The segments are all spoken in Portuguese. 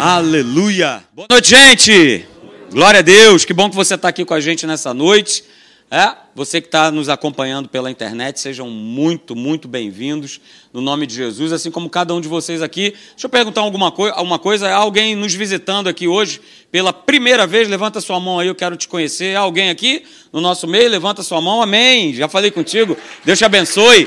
Aleluia! Boa noite, gente! Glória a Deus! Que bom que você está aqui com a gente nessa noite. É? Você que está nos acompanhando pela internet, sejam muito, muito bem-vindos no nome de Jesus, assim como cada um de vocês aqui. Deixa eu perguntar alguma, coi alguma coisa. Há alguém nos visitando aqui hoje pela primeira vez? Levanta sua mão aí, eu quero te conhecer. Há alguém aqui no nosso meio? Levanta sua mão, amém. Já falei contigo, Deus te abençoe.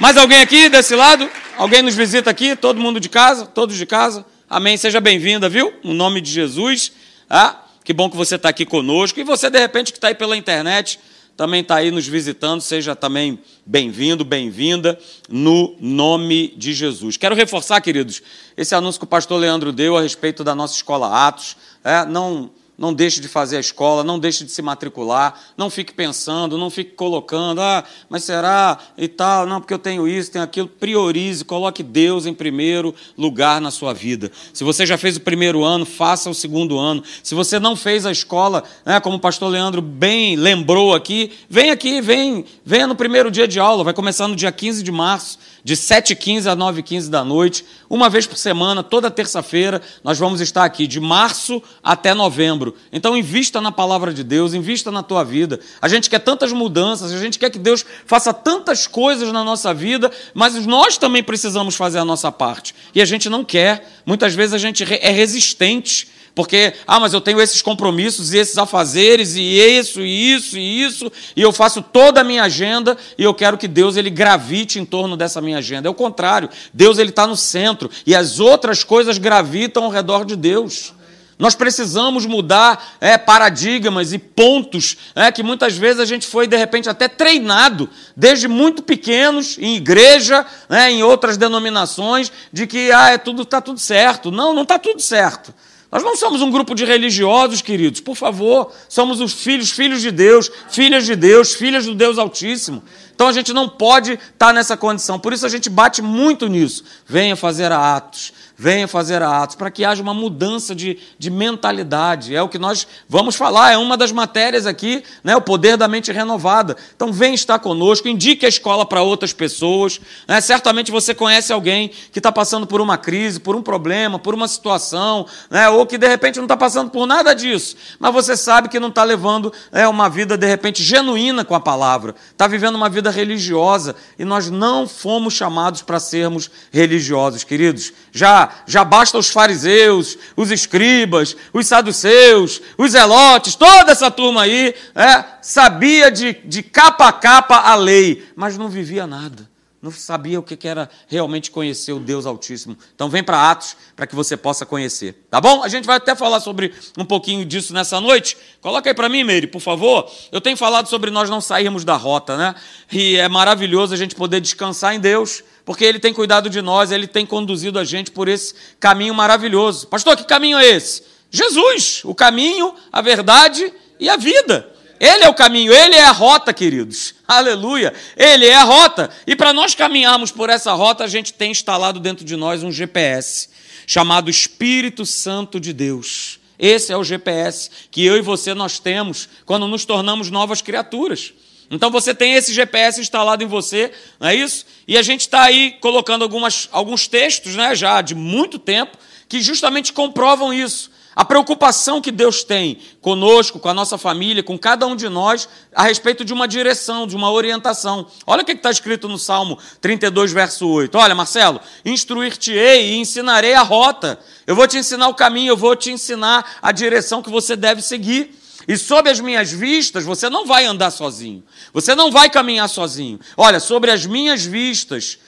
Mais alguém aqui desse lado? Alguém nos visita aqui? Todo mundo de casa? Todos de casa? Amém. Seja bem-vinda, viu? No nome de Jesus. Ah, que bom que você está aqui conosco. E você, de repente, que está aí pela internet, também está aí nos visitando, seja também bem-vindo, bem-vinda, no nome de Jesus. Quero reforçar, queridos, esse anúncio que o pastor Leandro deu a respeito da nossa escola Atos. É, não não deixe de fazer a escola, não deixe de se matricular, não fique pensando, não fique colocando, ah, mas será e tal, não, porque eu tenho isso, tenho aquilo. Priorize, coloque Deus em primeiro lugar na sua vida. Se você já fez o primeiro ano, faça o segundo ano. Se você não fez a escola, né, como o pastor Leandro bem lembrou aqui, vem aqui, vem, venha no primeiro dia de aula, vai começar no dia 15 de março de 7h15 a 9h15 da noite, uma vez por semana, toda terça-feira, nós vamos estar aqui, de março até novembro. Então, invista na palavra de Deus, invista na tua vida. A gente quer tantas mudanças, a gente quer que Deus faça tantas coisas na nossa vida, mas nós também precisamos fazer a nossa parte. E a gente não quer. Muitas vezes a gente é resistente porque, ah, mas eu tenho esses compromissos e esses afazeres, e isso, e isso, e isso, e eu faço toda a minha agenda, e eu quero que Deus ele gravite em torno dessa minha agenda. É o contrário, Deus ele está no centro, e as outras coisas gravitam ao redor de Deus. Nós precisamos mudar é, paradigmas e pontos é, que muitas vezes a gente foi, de repente, até treinado, desde muito pequenos, em igreja, né, em outras denominações, de que ah, é tudo está tudo certo. Não, não está tudo certo. Nós não somos um grupo de religiosos, queridos, por favor. Somos os filhos, filhos de Deus, filhas de Deus, filhas do Deus Altíssimo. Então a gente não pode estar nessa condição. Por isso a gente bate muito nisso. Venha fazer atos, venha fazer atos, para que haja uma mudança de, de mentalidade. É o que nós vamos falar, é uma das matérias aqui, né, o poder da mente renovada. Então vem estar conosco, indique a escola para outras pessoas. Né? Certamente você conhece alguém que está passando por uma crise, por um problema, por uma situação, né, ou que de repente não está passando por nada disso, mas você sabe que não está levando é, uma vida de repente genuína com a palavra, está vivendo uma vida religiosa e nós não fomos chamados para sermos religiosos, queridos. Já já, basta os fariseus, os escribas, os saduceus, os zelotes, toda essa turma aí, é, sabia de, de capa a capa a lei, mas não vivia nada. Não sabia o que era realmente conhecer o Deus Altíssimo. Então vem para Atos para que você possa conhecer. Tá bom? A gente vai até falar sobre um pouquinho disso nessa noite. Coloca aí para mim, Meire, por favor. Eu tenho falado sobre nós não sairmos da rota, né? E é maravilhoso a gente poder descansar em Deus porque Ele tem cuidado de nós, Ele tem conduzido a gente por esse caminho maravilhoso. Pastor, que caminho é esse? Jesus, o caminho, a verdade e a vida. Ele é o caminho, ele é a rota, queridos. Aleluia. Ele é a rota. E para nós caminharmos por essa rota, a gente tem instalado dentro de nós um GPS chamado Espírito Santo de Deus. Esse é o GPS que eu e você nós temos quando nos tornamos novas criaturas. Então você tem esse GPS instalado em você, não é isso? E a gente está aí colocando algumas, alguns textos, né, já de muito tempo, que justamente comprovam isso. A preocupação que Deus tem conosco, com a nossa família, com cada um de nós, a respeito de uma direção, de uma orientação. Olha o que está escrito no Salmo 32, verso 8. Olha, Marcelo, instruir-te-ei e ensinarei a rota. Eu vou te ensinar o caminho, eu vou te ensinar a direção que você deve seguir. E sob as minhas vistas, você não vai andar sozinho. Você não vai caminhar sozinho. Olha, sobre as minhas vistas,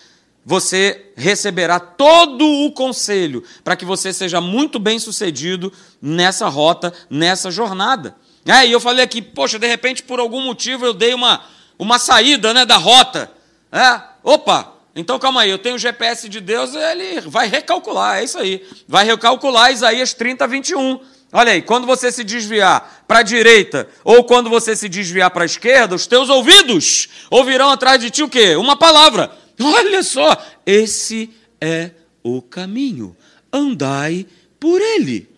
você receberá todo o conselho para que você seja muito bem sucedido nessa rota, nessa jornada. É, e eu falei aqui, poxa, de repente, por algum motivo, eu dei uma, uma saída né, da rota. É, opa, então calma aí, eu tenho o GPS de Deus, ele vai recalcular, é isso aí. Vai recalcular Isaías 30, 21. Olha aí, quando você se desviar para a direita ou quando você se desviar para a esquerda, os teus ouvidos ouvirão atrás de ti o quê? Uma palavra. Olha só, esse é o caminho. Andai por ele.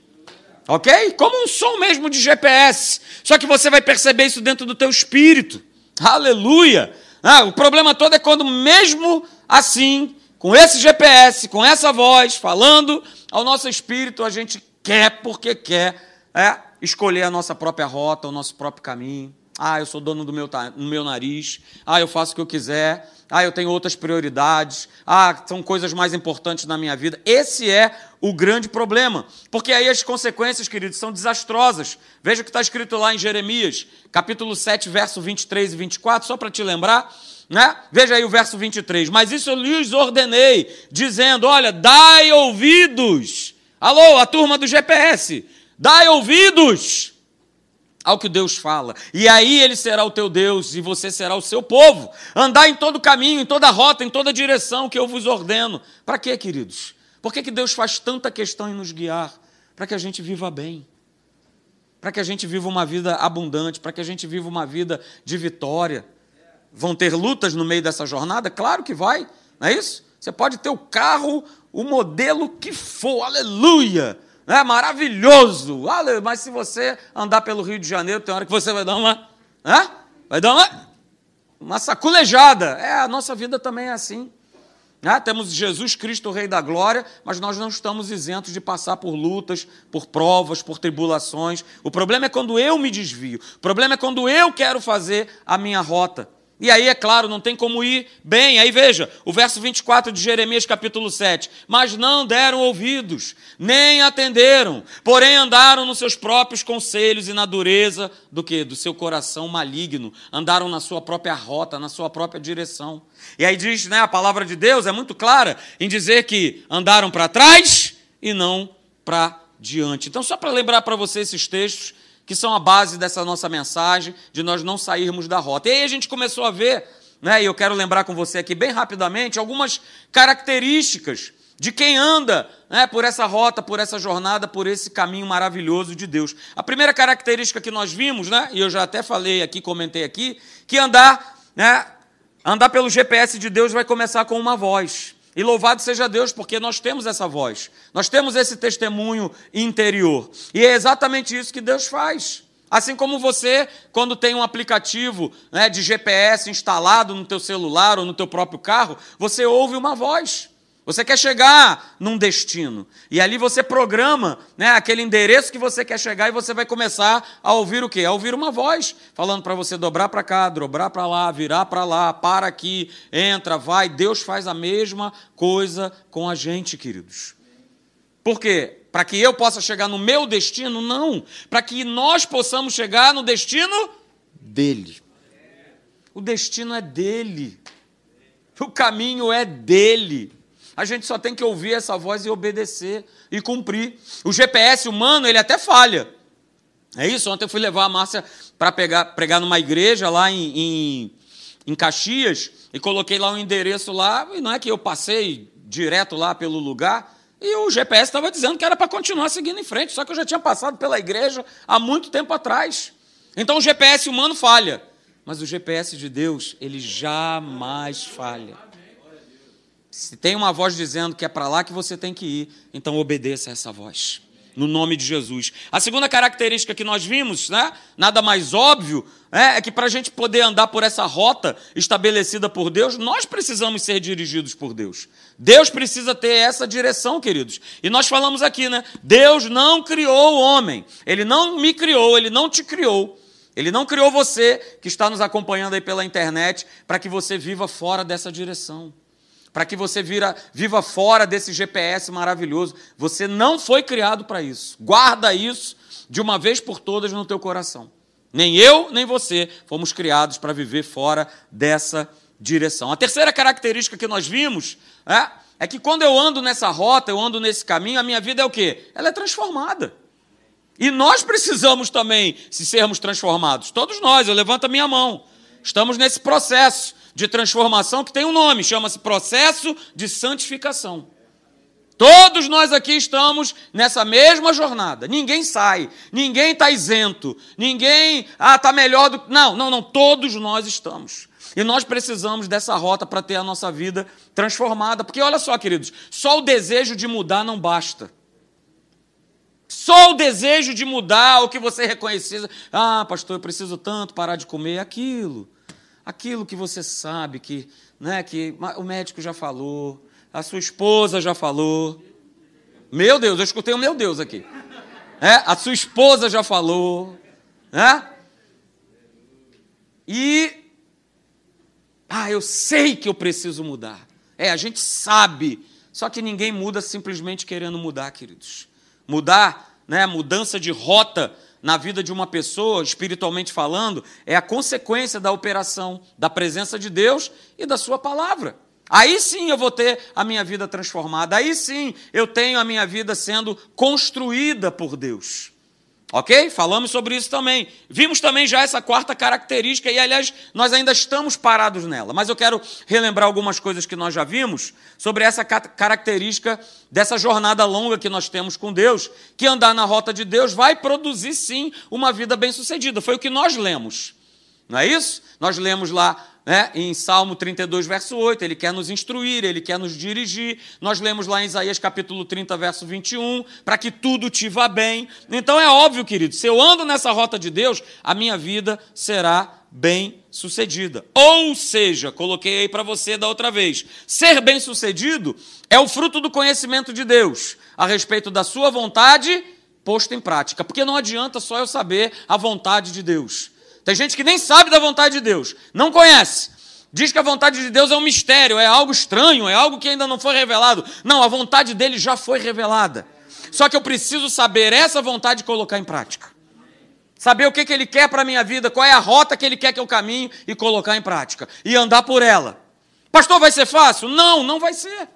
Ok? Como um som mesmo de GPS. Só que você vai perceber isso dentro do teu espírito. Aleluia! Ah, o problema todo é quando, mesmo assim, com esse GPS, com essa voz, falando ao nosso espírito, a gente quer porque quer é, escolher a nossa própria rota, o nosso próprio caminho. Ah, eu sou dono do meu, do meu nariz. Ah, eu faço o que eu quiser. Ah, eu tenho outras prioridades. Ah, são coisas mais importantes na minha vida. Esse é o grande problema. Porque aí as consequências, queridos, são desastrosas. Veja o que está escrito lá em Jeremias, capítulo 7, verso 23 e 24, só para te lembrar. Né? Veja aí o verso 23. Mas isso eu lhes ordenei, dizendo: olha, dai ouvidos. Alô, a turma do GPS. Dai ouvidos ao que Deus fala. E aí ele será o teu Deus e você será o seu povo. Andar em todo caminho, em toda rota, em toda direção que eu vos ordeno. Para quê, queridos? Por que, que Deus faz tanta questão em nos guiar? Para que a gente viva bem. Para que a gente viva uma vida abundante, para que a gente viva uma vida de vitória. Vão ter lutas no meio dessa jornada? Claro que vai, não é isso? Você pode ter o carro, o modelo que for, aleluia! É maravilhoso. Mas se você andar pelo Rio de Janeiro, tem hora que você vai dar uma. É? Vai dar uma, uma saculejada. É, a nossa vida também é assim. É, temos Jesus Cristo, o Rei da Glória, mas nós não estamos isentos de passar por lutas, por provas, por tribulações. O problema é quando eu me desvio. O problema é quando eu quero fazer a minha rota. E aí, é claro, não tem como ir bem. Aí veja, o verso 24 de Jeremias, capítulo 7. Mas não deram ouvidos, nem atenderam, porém andaram nos seus próprios conselhos e na dureza do que? Do seu coração maligno. Andaram na sua própria rota, na sua própria direção. E aí diz, né, a palavra de Deus é muito clara em dizer que andaram para trás e não para diante. Então, só para lembrar para você esses textos, que são a base dessa nossa mensagem, de nós não sairmos da rota. E aí a gente começou a ver, né, e eu quero lembrar com você aqui bem rapidamente, algumas características de quem anda né, por essa rota, por essa jornada, por esse caminho maravilhoso de Deus. A primeira característica que nós vimos, né, e eu já até falei aqui, comentei aqui, que andar, né, andar pelo GPS de Deus vai começar com uma voz. E louvado seja Deus, porque nós temos essa voz, nós temos esse testemunho interior. E é exatamente isso que Deus faz. Assim como você, quando tem um aplicativo né, de GPS instalado no teu celular ou no teu próprio carro, você ouve uma voz. Você quer chegar num destino. E ali você programa né, aquele endereço que você quer chegar e você vai começar a ouvir o quê? A ouvir uma voz falando para você dobrar para cá, dobrar para lá, virar para lá, para aqui, entra, vai. Deus faz a mesma coisa com a gente, queridos. Por quê? Para que eu possa chegar no meu destino? Não. Para que nós possamos chegar no destino dele. O destino é dele. O caminho é dele. A gente só tem que ouvir essa voz e obedecer e cumprir. O GPS humano, ele até falha. É isso? Ontem eu fui levar a Márcia para pregar numa igreja lá em, em, em Caxias e coloquei lá um endereço lá, e não é que eu passei direto lá pelo lugar, e o GPS estava dizendo que era para continuar seguindo em frente, só que eu já tinha passado pela igreja há muito tempo atrás. Então o GPS humano falha, mas o GPS de Deus, ele jamais falha. Se tem uma voz dizendo que é para lá que você tem que ir, então obedeça a essa voz. No nome de Jesus. A segunda característica que nós vimos, né, nada mais óbvio, é, é que para a gente poder andar por essa rota estabelecida por Deus, nós precisamos ser dirigidos por Deus. Deus precisa ter essa direção, queridos. E nós falamos aqui, né? Deus não criou o homem. Ele não me criou, ele não te criou. Ele não criou você que está nos acompanhando aí pela internet para que você viva fora dessa direção para que você vira, viva fora desse GPS maravilhoso. Você não foi criado para isso. Guarda isso de uma vez por todas no teu coração. Nem eu, nem você fomos criados para viver fora dessa direção. A terceira característica que nós vimos é, é que quando eu ando nessa rota, eu ando nesse caminho, a minha vida é o quê? Ela é transformada. E nós precisamos também se sermos transformados. Todos nós, eu levanto a minha mão. Estamos nesse processo de transformação que tem um nome, chama-se processo de santificação. Todos nós aqui estamos nessa mesma jornada. Ninguém sai, ninguém está isento, ninguém ah está melhor do não, não, não. Todos nós estamos. E nós precisamos dessa rota para ter a nossa vida transformada. Porque olha só, queridos, só o desejo de mudar não basta. Só o desejo de mudar o que você reconhecia. Ah, pastor, eu preciso tanto parar de comer aquilo aquilo que você sabe que, né, que o médico já falou, a sua esposa já falou. Meu Deus, eu escutei o meu Deus aqui. É, a sua esposa já falou. Né? E. Ah, eu sei que eu preciso mudar. É, a gente sabe. Só que ninguém muda simplesmente querendo mudar, queridos. Mudar, né? Mudança de rota na vida de uma pessoa, espiritualmente falando, é a consequência da operação da presença de Deus e da Sua palavra. Aí sim eu vou ter a minha vida transformada, aí sim eu tenho a minha vida sendo construída por Deus. Ok? Falamos sobre isso também. Vimos também já essa quarta característica, e aliás, nós ainda estamos parados nela. Mas eu quero relembrar algumas coisas que nós já vimos sobre essa característica dessa jornada longa que nós temos com Deus, que andar na rota de Deus vai produzir sim uma vida bem-sucedida. Foi o que nós lemos. Não é isso? Nós lemos lá né? em Salmo 32, verso 8, ele quer nos instruir, ele quer nos dirigir. Nós lemos lá em Isaías capítulo 30, verso 21, para que tudo te vá bem. Então é óbvio, querido, se eu ando nessa rota de Deus, a minha vida será bem sucedida. Ou seja, coloquei aí para você da outra vez, ser bem sucedido é o fruto do conhecimento de Deus a respeito da sua vontade posto em prática. Porque não adianta só eu saber a vontade de Deus. Tem gente que nem sabe da vontade de Deus, não conhece. Diz que a vontade de Deus é um mistério, é algo estranho, é algo que ainda não foi revelado. Não, a vontade dele já foi revelada. Só que eu preciso saber essa vontade e colocar em prática. Saber o que, que ele quer para a minha vida, qual é a rota que ele quer que eu caminhe e colocar em prática. E andar por ela. Pastor, vai ser fácil? Não, não vai ser.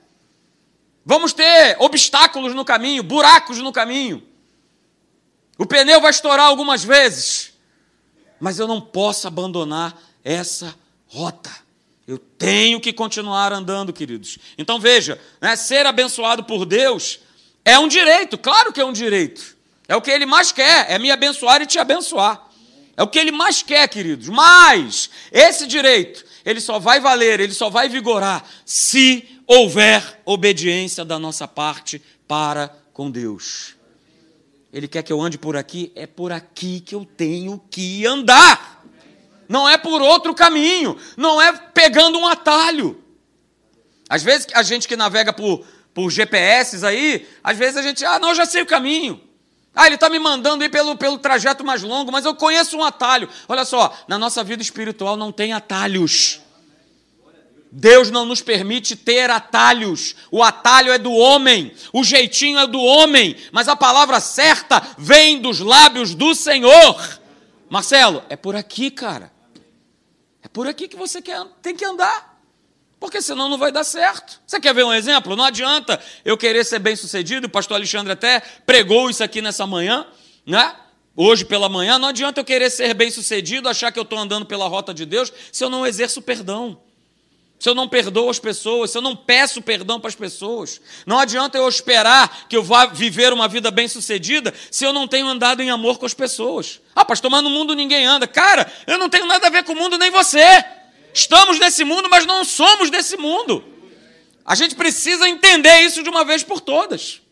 Vamos ter obstáculos no caminho, buracos no caminho. O pneu vai estourar algumas vezes mas eu não posso abandonar essa rota. Eu tenho que continuar andando, queridos. Então veja, né, ser abençoado por Deus é um direito, claro que é um direito. É o que Ele mais quer, é me abençoar e te abençoar. É o que Ele mais quer, queridos. Mas esse direito, ele só vai valer, ele só vai vigorar se houver obediência da nossa parte para com Deus. Ele quer que eu ande por aqui, é por aqui que eu tenho que andar. Não é por outro caminho, não é pegando um atalho. Às vezes a gente que navega por, por GPS aí, às vezes a gente, ah, não, eu já sei o caminho. Ah, ele está me mandando ir pelo, pelo trajeto mais longo, mas eu conheço um atalho. Olha só, na nossa vida espiritual não tem atalhos. Deus não nos permite ter atalhos. O atalho é do homem, o jeitinho é do homem, mas a palavra certa vem dos lábios do Senhor. Marcelo, é por aqui, cara. É por aqui que você quer, tem que andar. Porque senão não vai dar certo. Você quer ver um exemplo? Não adianta eu querer ser bem sucedido, o pastor Alexandre até pregou isso aqui nessa manhã, né? Hoje pela manhã, não adianta eu querer ser bem sucedido, achar que eu estou andando pela rota de Deus, se eu não exerço perdão se eu não perdoo as pessoas, se eu não peço perdão para as pessoas. Não adianta eu esperar que eu vá viver uma vida bem-sucedida se eu não tenho andado em amor com as pessoas. Ah, pastor, mas no mundo ninguém anda. Cara, eu não tenho nada a ver com o mundo nem você. Estamos nesse mundo, mas não somos desse mundo. A gente precisa entender isso de uma vez por todas.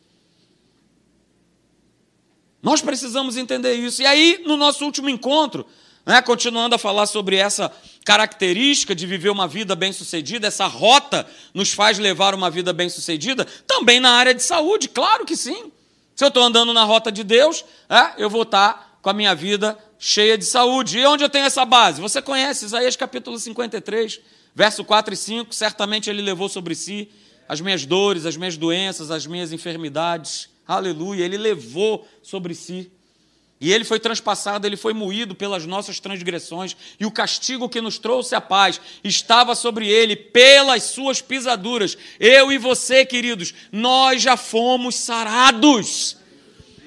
Nós precisamos entender isso. E aí, no nosso último encontro, né, continuando a falar sobre essa característica de viver uma vida bem-sucedida, essa rota nos faz levar uma vida bem-sucedida, também na área de saúde, claro que sim. Se eu estou andando na rota de Deus, é, eu vou estar tá com a minha vida cheia de saúde. E onde eu tenho essa base? Você conhece Isaías capítulo 53, verso 4 e 5. Certamente ele levou sobre si as minhas dores, as minhas doenças, as minhas enfermidades. Aleluia, ele levou sobre si. E ele foi transpassado, ele foi moído pelas nossas transgressões, e o castigo que nos trouxe a paz estava sobre ele pelas suas pisaduras. Eu e você, queridos, nós já fomos sarados.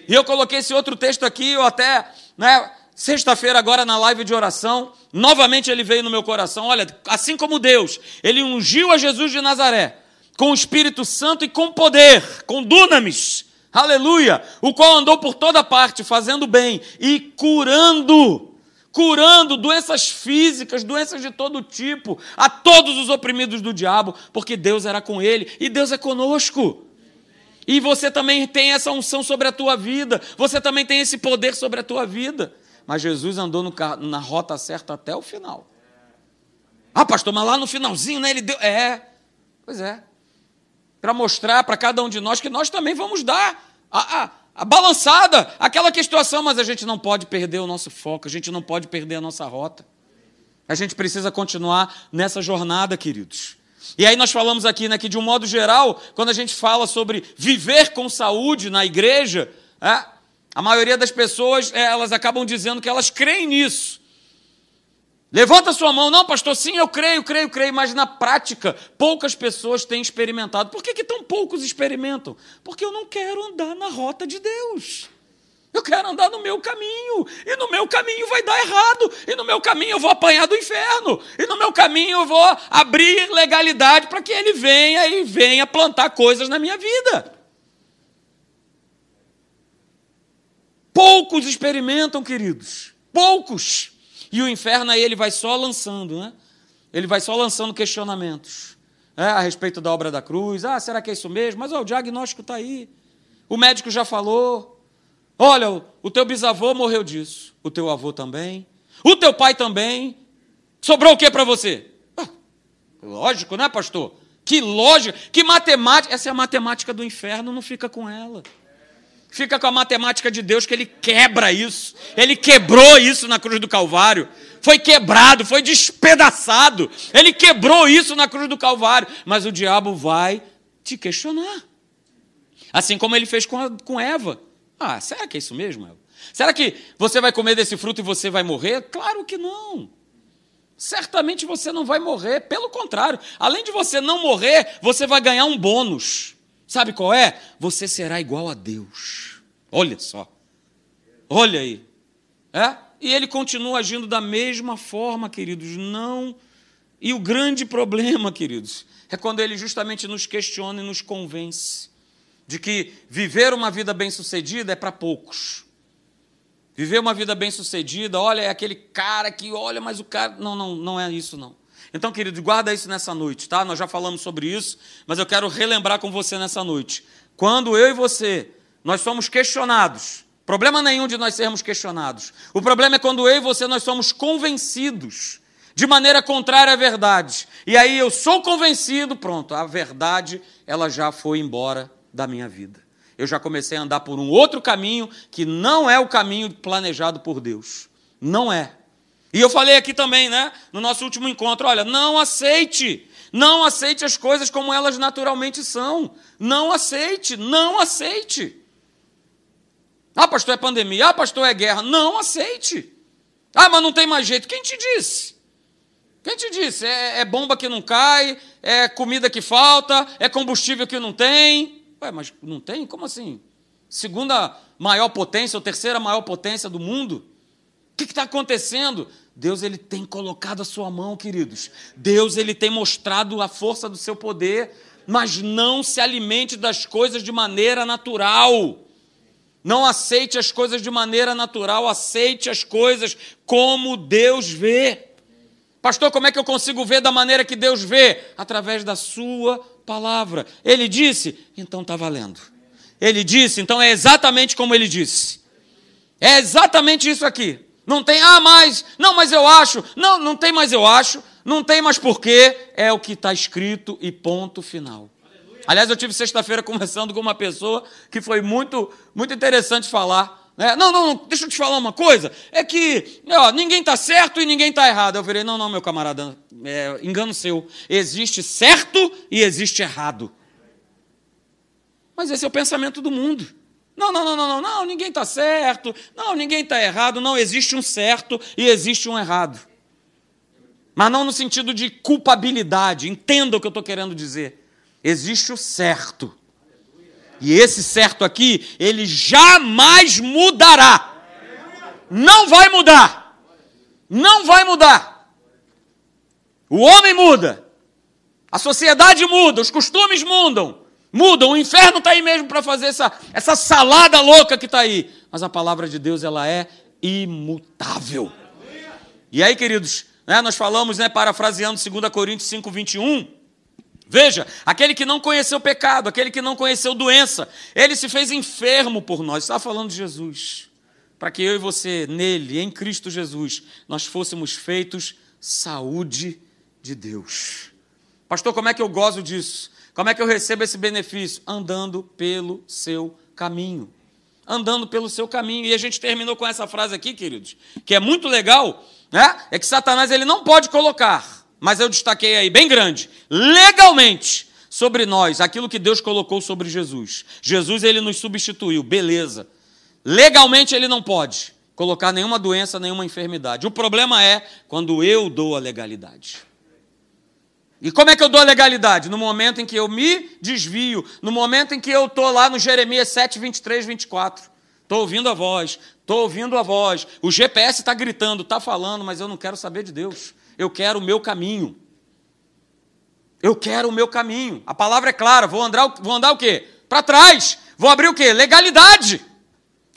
E eu coloquei esse outro texto aqui, eu até, né, sexta-feira agora na live de oração, novamente ele veio no meu coração. Olha, assim como Deus, ele ungiu a Jesus de Nazaré com o Espírito Santo e com poder, com dunamis aleluia, o qual andou por toda parte fazendo bem e curando, curando doenças físicas, doenças de todo tipo, a todos os oprimidos do diabo, porque Deus era com ele e Deus é conosco. E você também tem essa unção sobre a tua vida, você também tem esse poder sobre a tua vida. Mas Jesus andou na rota certa até o final. Ah, pastor, mas lá no finalzinho, né? Ele deu. É, pois é. Para mostrar para cada um de nós que nós também vamos dar a, a, a balançada, aquela que situação, mas a gente não pode perder o nosso foco, a gente não pode perder a nossa rota. A gente precisa continuar nessa jornada, queridos. E aí nós falamos aqui, né, que de um modo geral, quando a gente fala sobre viver com saúde na igreja, é, a maioria das pessoas, é, elas acabam dizendo que elas creem nisso. Levanta sua mão, não, pastor, sim, eu creio, creio, creio, mas na prática, poucas pessoas têm experimentado. Por que, que tão poucos experimentam? Porque eu não quero andar na rota de Deus. Eu quero andar no meu caminho, e no meu caminho vai dar errado, e no meu caminho eu vou apanhar do inferno, e no meu caminho eu vou abrir legalidade para que ele venha e venha plantar coisas na minha vida. Poucos experimentam, queridos, poucos. E o inferno aí ele vai só lançando, né? Ele vai só lançando questionamentos é, a respeito da obra da cruz. Ah, será que é isso mesmo? Mas ó, o diagnóstico está aí. O médico já falou. Olha, o teu bisavô morreu disso, o teu avô também, o teu pai também. Sobrou o que para você? Ah, lógico, né, pastor? Que lógica, que matemática. Essa é a matemática do inferno, não fica com ela. Fica com a matemática de Deus que ele quebra isso. Ele quebrou isso na cruz do Calvário. Foi quebrado, foi despedaçado. Ele quebrou isso na cruz do Calvário. Mas o diabo vai te questionar. Assim como ele fez com, a, com Eva. Ah, será que é isso mesmo, Eva? Será que você vai comer desse fruto e você vai morrer? Claro que não. Certamente você não vai morrer, pelo contrário, além de você não morrer, você vai ganhar um bônus. Sabe qual é? Você será igual a Deus. Olha só. Olha aí. É? E ele continua agindo da mesma forma, queridos. Não. E o grande problema, queridos, é quando ele justamente nos questiona e nos convence de que viver uma vida bem-sucedida é para poucos. Viver uma vida bem-sucedida, olha, é aquele cara que olha, mas o cara. Não, não, não é isso, não. Então, querido, guarda isso nessa noite, tá? Nós já falamos sobre isso, mas eu quero relembrar com você nessa noite. Quando eu e você, nós somos questionados, problema nenhum de nós sermos questionados. O problema é quando eu e você, nós somos convencidos de maneira contrária à verdade. E aí eu sou convencido, pronto, a verdade, ela já foi embora da minha vida. Eu já comecei a andar por um outro caminho que não é o caminho planejado por Deus. Não é. E eu falei aqui também, né, no nosso último encontro, olha, não aceite, não aceite as coisas como elas naturalmente são. Não aceite, não aceite. Ah, pastor, é pandemia. Ah, pastor, é guerra. Não aceite. Ah, mas não tem mais jeito. Quem te disse? Quem te disse? É, é bomba que não cai, é comida que falta, é combustível que não tem. Ué, mas não tem? Como assim? Segunda maior potência, ou terceira maior potência do mundo? O que está acontecendo? Deus ele tem colocado a sua mão, queridos. Deus ele tem mostrado a força do seu poder, mas não se alimente das coisas de maneira natural. Não aceite as coisas de maneira natural, aceite as coisas como Deus vê. Pastor, como é que eu consigo ver da maneira que Deus vê? Através da sua palavra. Ele disse, então está valendo. Ele disse, então é exatamente como ele disse. É exatamente isso aqui. Não tem, ah, mais, não, mas eu acho, não, não tem mais eu acho, não tem mais porquê, é o que está escrito e ponto final. Aliás, eu tive sexta-feira conversando com uma pessoa que foi muito, muito interessante falar. Né? Não, não, não, deixa eu te falar uma coisa. É que ó, ninguém está certo e ninguém está errado. Eu virei, não, não, meu camarada, é, engano seu. Existe certo e existe errado. Mas esse é o pensamento do mundo. Não, não, não, não, não, ninguém está certo, não, ninguém está errado, não, existe um certo e existe um errado. Mas não no sentido de culpabilidade, entenda o que eu estou querendo dizer. Existe o certo e esse certo aqui, ele jamais mudará. Não vai mudar. Não vai mudar. O homem muda. A sociedade muda, os costumes mudam. Mudam, o inferno está aí mesmo para fazer essa, essa salada louca que está aí. Mas a palavra de Deus, ela é imutável. E aí, queridos, né, nós falamos, né, parafraseando 2 Coríntios 5, 21, Veja, aquele que não conheceu pecado, aquele que não conheceu doença, ele se fez enfermo por nós. Está falando de Jesus. Para que eu e você, nele, em Cristo Jesus, nós fôssemos feitos saúde de Deus. Pastor, como é que eu gozo disso? Como é que eu recebo esse benefício? Andando pelo seu caminho. Andando pelo seu caminho. E a gente terminou com essa frase aqui, queridos, que é muito legal, né? É que Satanás ele não pode colocar, mas eu destaquei aí bem grande, legalmente sobre nós aquilo que Deus colocou sobre Jesus. Jesus ele nos substituiu, beleza. Legalmente ele não pode colocar nenhuma doença, nenhuma enfermidade. O problema é quando eu dou a legalidade. E como é que eu dou a legalidade? No momento em que eu me desvio, no momento em que eu estou lá no Jeremias 7, 23, 24. Estou ouvindo a voz, estou ouvindo a voz. O GPS está gritando, está falando, mas eu não quero saber de Deus. Eu quero o meu caminho. Eu quero o meu caminho. A palavra é clara. Vou andar, vou andar o quê? Para trás. Vou abrir o quê? Legalidade.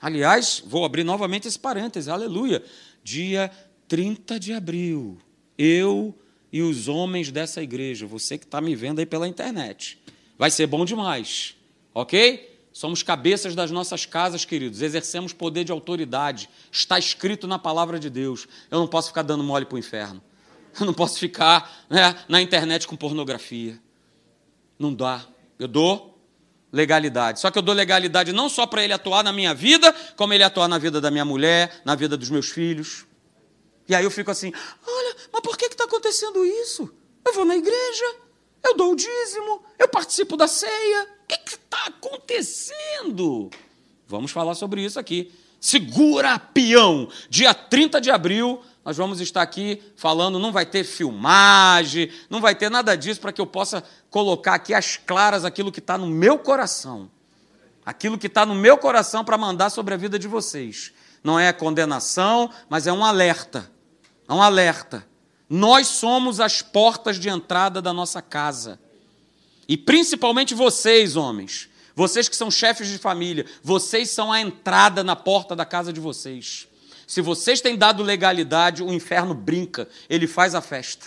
Aliás, vou abrir novamente esse parêntese. Aleluia. Dia 30 de abril. Eu e os homens dessa igreja, você que está me vendo aí pela internet. Vai ser bom demais. Ok? Somos cabeças das nossas casas, queridos. Exercemos poder de autoridade. Está escrito na palavra de Deus. Eu não posso ficar dando mole para o inferno. Eu não posso ficar né, na internet com pornografia. Não dá. Eu dou legalidade. Só que eu dou legalidade não só para ele atuar na minha vida, como ele atuar na vida da minha mulher, na vida dos meus filhos. E aí eu fico assim: olha, mas por que está acontecendo isso? Eu vou na igreja, eu dou o dízimo, eu participo da ceia. O que está acontecendo? Vamos falar sobre isso aqui. Segura, peão! Dia 30 de abril, nós vamos estar aqui falando, não vai ter filmagem, não vai ter nada disso para que eu possa colocar aqui as claras aquilo que está no meu coração. Aquilo que está no meu coração para mandar sobre a vida de vocês. Não é condenação, mas é um alerta. É um alerta. Nós somos as portas de entrada da nossa casa. E principalmente vocês, homens, vocês que são chefes de família, vocês são a entrada na porta da casa de vocês. Se vocês têm dado legalidade, o inferno brinca, ele faz a festa.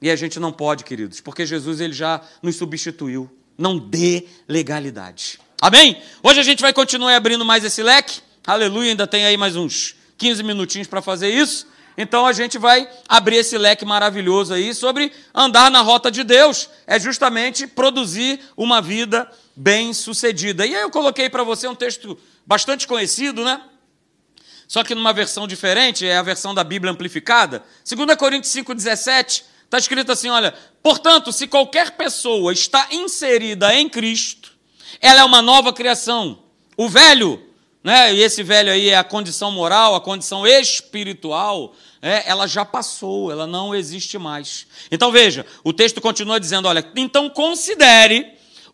E a gente não pode, queridos, porque Jesus ele já nos substituiu. Não dê legalidade. Amém? Hoje a gente vai continuar abrindo mais esse leque. Aleluia, ainda tem aí mais uns 15 minutinhos para fazer isso. Então a gente vai abrir esse leque maravilhoso aí sobre andar na rota de Deus. É justamente produzir uma vida bem-sucedida. E aí eu coloquei para você um texto bastante conhecido, né? Só que numa versão diferente, é a versão da Bíblia amplificada. 2 Coríntios 5,17, está escrito assim: olha, portanto, se qualquer pessoa está inserida em Cristo, ela é uma nova criação. O velho, né, e esse velho aí é a condição moral, a condição espiritual, é, ela já passou, ela não existe mais. Então veja, o texto continua dizendo: olha, então considere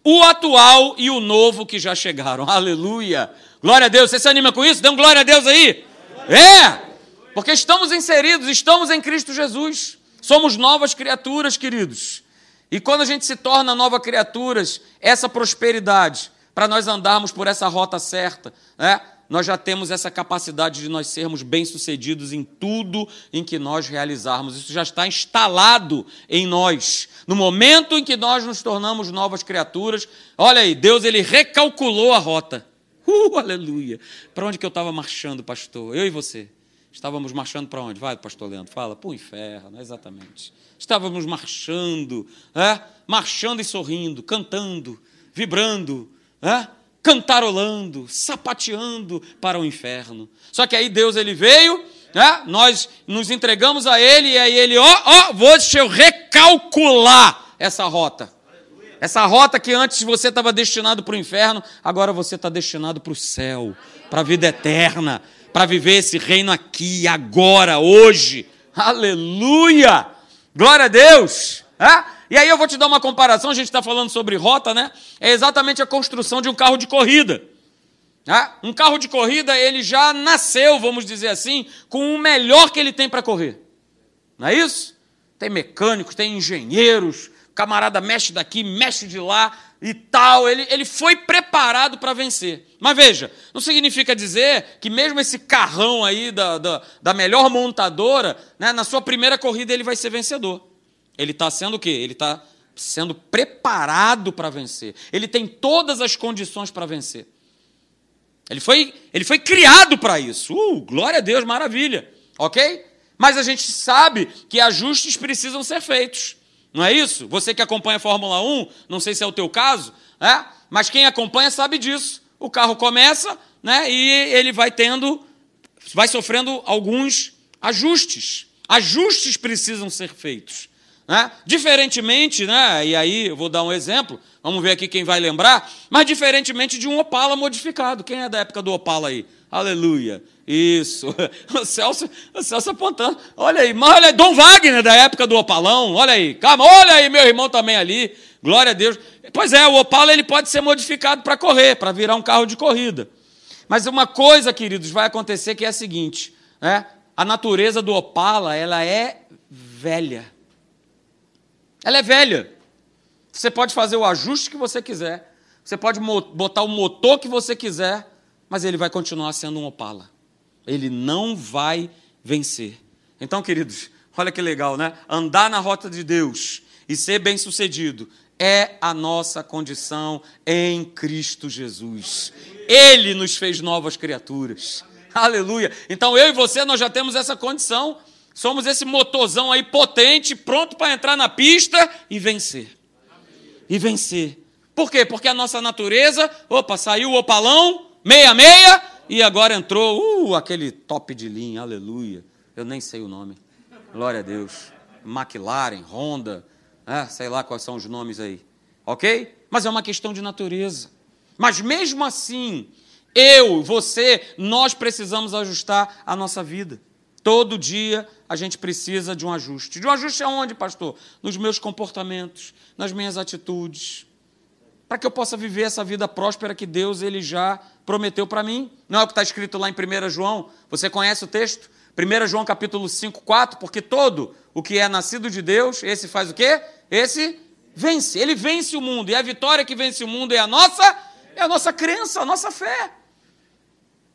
o atual e o novo que já chegaram. Aleluia! Glória a Deus. Você se anima com isso? Dê um glória a Deus aí. É! Porque estamos inseridos, estamos em Cristo Jesus. Somos novas criaturas, queridos. E quando a gente se torna nova criaturas, essa prosperidade, para nós andarmos por essa rota certa, né? nós já temos essa capacidade de nós sermos bem-sucedidos em tudo em que nós realizarmos. Isso já está instalado em nós. No momento em que nós nos tornamos novas criaturas, olha aí, Deus ele recalculou a rota. Uh, aleluia. Para onde que eu estava marchando, pastor? Eu e você. Estávamos marchando para onde? Vai, pastor Leandro, fala. Para o inferno, exatamente. Estávamos marchando, é? marchando e sorrindo, cantando, vibrando, é? cantarolando, sapateando para o inferno. Só que aí Deus ele veio, né? nós nos entregamos a Ele, e aí Ele, ó, ó, vou deixa eu recalcular essa rota. Essa rota que antes você estava destinado para o inferno, agora você está destinado para o céu, para a vida eterna, para viver esse reino aqui, agora, hoje. Aleluia! Glória a Deus! É? E aí eu vou te dar uma comparação, a gente está falando sobre rota, né? É exatamente a construção de um carro de corrida. É? Um carro de corrida, ele já nasceu, vamos dizer assim, com o melhor que ele tem para correr. Não é isso? Tem mecânicos, tem engenheiros, camarada mexe daqui, mexe de lá e tal. Ele, ele foi preparado para vencer. Mas veja, não significa dizer que mesmo esse carrão aí da, da, da melhor montadora, né, na sua primeira corrida ele vai ser vencedor. Ele está sendo o quê? Ele está sendo preparado para vencer. Ele tem todas as condições para vencer. Ele foi, ele foi criado para isso. Uh, glória a Deus, maravilha. Ok? Mas a gente sabe que ajustes precisam ser feitos. Não é isso? Você que acompanha a Fórmula 1, não sei se é o teu caso, é? mas quem acompanha sabe disso. O carro começa né, e ele vai tendo, vai sofrendo alguns ajustes. Ajustes precisam ser feitos. Né? Diferentemente, né, e aí eu vou dar um exemplo, vamos ver aqui quem vai lembrar, mas diferentemente de um Opala modificado. Quem é da época do Opala aí? Aleluia. Isso. O Celso, o Celso apontando. Olha aí, mas olha aí, Dom Wagner da época do Opalão. Olha aí, calma, olha aí, meu irmão também ali. Glória a Deus. Pois é, o Opala ele pode ser modificado para correr, para virar um carro de corrida. Mas uma coisa, queridos, vai acontecer que é a seguinte, né? A natureza do Opala, ela é velha. Ela é velha. Você pode fazer o ajuste que você quiser. Você pode botar o motor que você quiser, mas ele vai continuar sendo um Opala. Ele não vai vencer. Então, queridos, olha que legal, né? Andar na rota de Deus e ser bem-sucedido é a nossa condição em Cristo Jesus. Ele nos fez novas criaturas. Aleluia. Então eu e você nós já temos essa condição. Somos esse motorzão aí potente, pronto para entrar na pista e vencer. E vencer. Por quê? Porque a nossa natureza, opa, saiu o opalão, meia meia, e agora entrou, uh, aquele top de linha, aleluia. Eu nem sei o nome. Glória a Deus. McLaren, Honda, é, sei lá quais são os nomes aí. Ok? Mas é uma questão de natureza. Mas mesmo assim, eu, você, nós precisamos ajustar a nossa vida. Todo dia a gente precisa de um ajuste. De um ajuste aonde, pastor? Nos meus comportamentos, nas minhas atitudes. Para que eu possa viver essa vida próspera que Deus ele já prometeu para mim. Não é o que está escrito lá em 1 João? Você conhece o texto? 1 João capítulo 5, 4, porque todo o que é nascido de Deus, esse faz o quê? Esse vence. Ele vence o mundo. E a vitória que vence o mundo é a nossa, é a nossa crença, a nossa fé.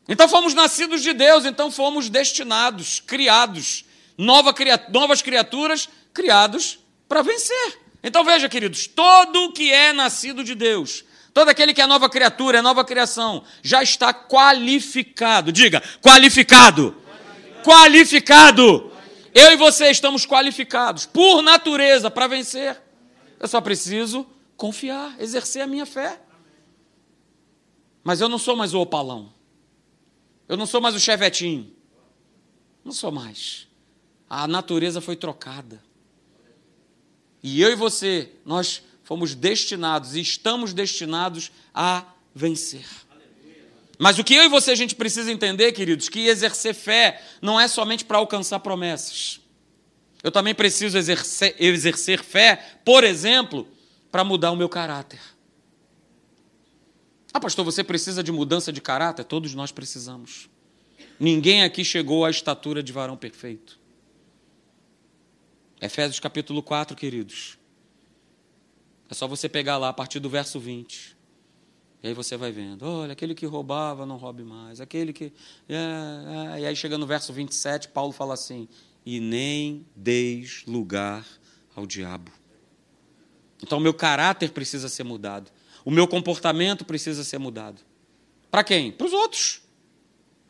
Então fomos nascidos de Deus, então fomos destinados, criados, nova, novas criaturas criados para vencer. Então veja, queridos, todo que é nascido de Deus, todo aquele que é nova criatura, é nova criação, já está qualificado. Diga, qualificado. Qualificado. qualificado. Eu e você estamos qualificados por natureza para vencer. Eu só preciso confiar, exercer a minha fé. Mas eu não sou mais o opalão. Eu não sou mais o chevetinho. Não sou mais. A natureza foi trocada. E eu e você, nós fomos destinados e estamos destinados a vencer. Mas o que eu e você a gente precisa entender, queridos, que exercer fé não é somente para alcançar promessas. Eu também preciso exercer, exercer fé, por exemplo, para mudar o meu caráter. Ah, pastor, você precisa de mudança de caráter? Todos nós precisamos. Ninguém aqui chegou à estatura de varão perfeito. Efésios capítulo 4, queridos. É só você pegar lá a partir do verso 20. E aí você vai vendo, olha, aquele que roubava não roube mais, aquele que. É, é. E aí chega no verso 27, Paulo fala assim: e nem deis lugar ao diabo. Então, meu caráter precisa ser mudado. O meu comportamento precisa ser mudado. Para quem? Para os outros.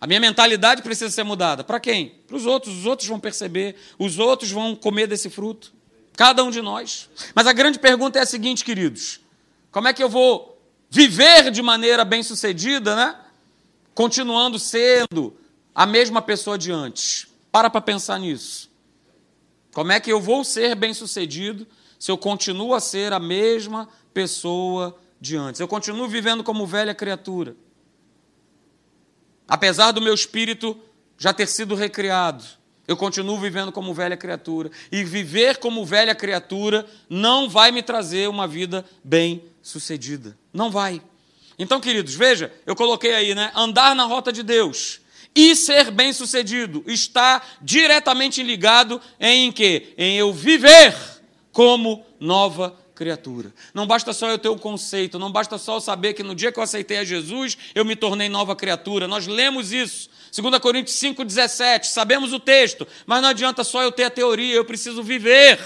A minha mentalidade precisa ser mudada. Para quem? Para os outros. Os outros vão perceber, os outros vão comer desse fruto. Cada um de nós. Mas a grande pergunta é a seguinte, queridos: como é que eu vou viver de maneira bem-sucedida, né? Continuando sendo a mesma pessoa de antes? Para para pensar nisso. Como é que eu vou ser bem-sucedido se eu continuo a ser a mesma pessoa de antes. Eu continuo vivendo como velha criatura. Apesar do meu espírito já ter sido recriado, eu continuo vivendo como velha criatura. E viver como velha criatura não vai me trazer uma vida bem-sucedida. Não vai. Então, queridos, veja, eu coloquei aí, né? Andar na rota de Deus e ser bem-sucedido está diretamente ligado em quê? Em eu viver como nova criatura. Não basta só eu ter um conceito, não basta só eu saber que no dia que eu aceitei a Jesus, eu me tornei nova criatura. Nós lemos isso. 2 Coríntios 5,17, sabemos o texto, mas não adianta só eu ter a teoria, eu preciso viver.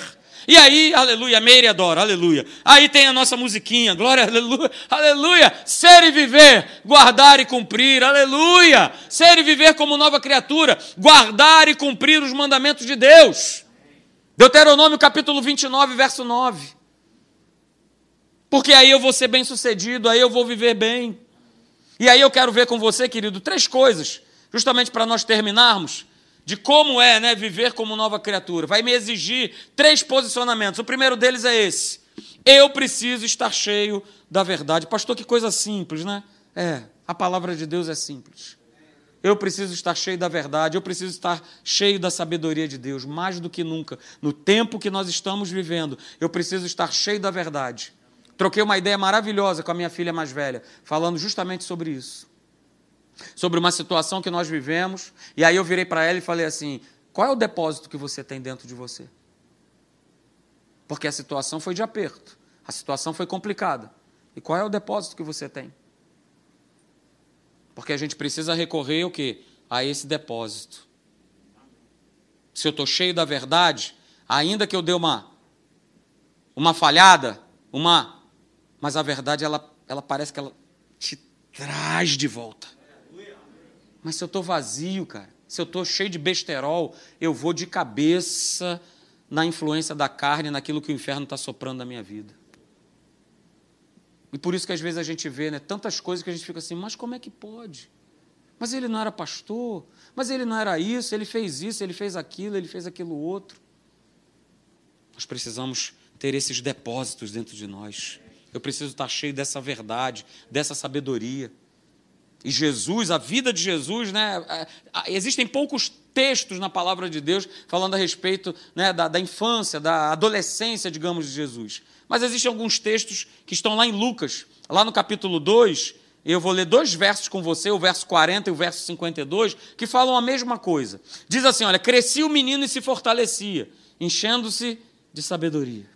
E aí, aleluia, Meire adora, aleluia. Aí tem a nossa musiquinha, glória, aleluia, aleluia. Ser e viver, guardar e cumprir, aleluia. Ser e viver como nova criatura, guardar e cumprir os mandamentos de Deus. Deuteronômio capítulo 29, verso 9. Porque aí eu vou ser bem sucedido, aí eu vou viver bem. E aí eu quero ver com você, querido, três coisas, justamente para nós terminarmos, de como é né, viver como nova criatura. Vai me exigir três posicionamentos. O primeiro deles é esse. Eu preciso estar cheio da verdade. Pastor, que coisa simples, né? É, a palavra de Deus é simples. Eu preciso estar cheio da verdade, eu preciso estar cheio da sabedoria de Deus, mais do que nunca. No tempo que nós estamos vivendo, eu preciso estar cheio da verdade. Troquei uma ideia maravilhosa com a minha filha mais velha, falando justamente sobre isso. Sobre uma situação que nós vivemos, e aí eu virei para ela e falei assim: qual é o depósito que você tem dentro de você? Porque a situação foi de aperto, a situação foi complicada. E qual é o depósito que você tem? Porque a gente precisa recorrer o quê? A esse depósito. Se eu estou cheio da verdade, ainda que eu dê uma, uma falhada, uma mas a verdade, ela, ela parece que ela te traz de volta. Mas se eu estou vazio, cara, se eu estou cheio de besterol, eu vou de cabeça na influência da carne, naquilo que o inferno está soprando na minha vida. E por isso que às vezes a gente vê né, tantas coisas que a gente fica assim, mas como é que pode? Mas ele não era pastor, mas ele não era isso, ele fez isso, ele fez aquilo, ele fez aquilo outro. Nós precisamos ter esses depósitos dentro de nós. Eu preciso estar cheio dessa verdade, dessa sabedoria. E Jesus, a vida de Jesus, né? É, existem poucos textos na palavra de Deus falando a respeito né, da, da infância, da adolescência, digamos, de Jesus. Mas existem alguns textos que estão lá em Lucas, lá no capítulo 2. Eu vou ler dois versos com você, o verso 40 e o verso 52, que falam a mesma coisa. Diz assim: Olha, crescia o menino e se fortalecia, enchendo-se de sabedoria.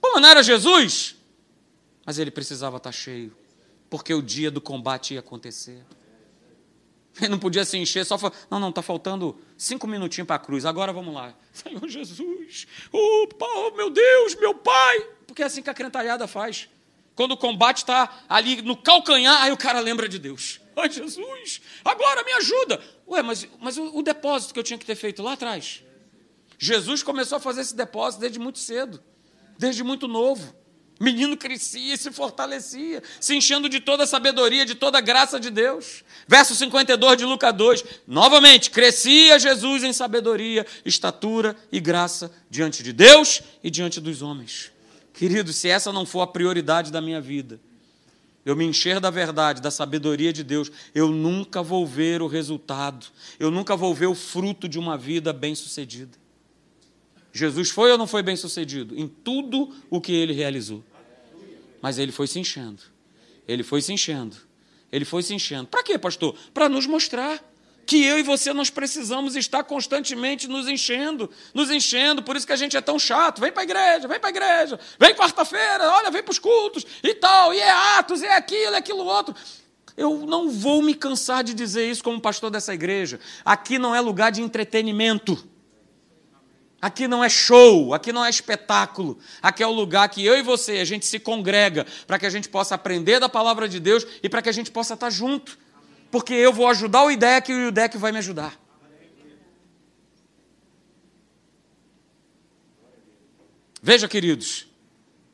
Pô, não era Jesus? Mas ele precisava estar cheio, porque o dia do combate ia acontecer. Ele não podia se encher só. Não, não, está faltando cinco minutinhos para a cruz. Agora vamos lá. Senhor Jesus, oh, meu Deus, meu Pai. Porque é assim que a crentalhada faz. Quando o combate está ali no calcanhar, aí o cara lembra de Deus. Ai, Jesus, agora me ajuda. Ué, mas, mas o, o depósito que eu tinha que ter feito lá atrás. Jesus começou a fazer esse depósito desde muito cedo, desde muito novo. Menino crescia, se fortalecia, se enchendo de toda a sabedoria, de toda a graça de Deus. Verso 52 de Lucas 2. Novamente, crescia Jesus em sabedoria, estatura e graça diante de Deus e diante dos homens. Querido, se essa não for a prioridade da minha vida, eu me encher da verdade, da sabedoria de Deus, eu nunca vou ver o resultado, eu nunca vou ver o fruto de uma vida bem-sucedida. Jesus foi ou não foi bem-sucedido? Em tudo o que ele realizou. Mas ele foi se enchendo. Ele foi se enchendo. Ele foi se enchendo. Para quê, pastor? Para nos mostrar que eu e você nós precisamos estar constantemente nos enchendo, nos enchendo, por isso que a gente é tão chato. Vem para a igreja, vem para a igreja, vem quarta-feira, olha, vem para os cultos e tal, e é Atos, é aquilo, é aquilo outro. Eu não vou me cansar de dizer isso como pastor dessa igreja. Aqui não é lugar de entretenimento. Aqui não é show, aqui não é espetáculo. Aqui é o lugar que eu e você, a gente se congrega para que a gente possa aprender da palavra de Deus e para que a gente possa estar junto. Porque eu vou ajudar o IDEC e o IDEC vai me ajudar. Veja, queridos,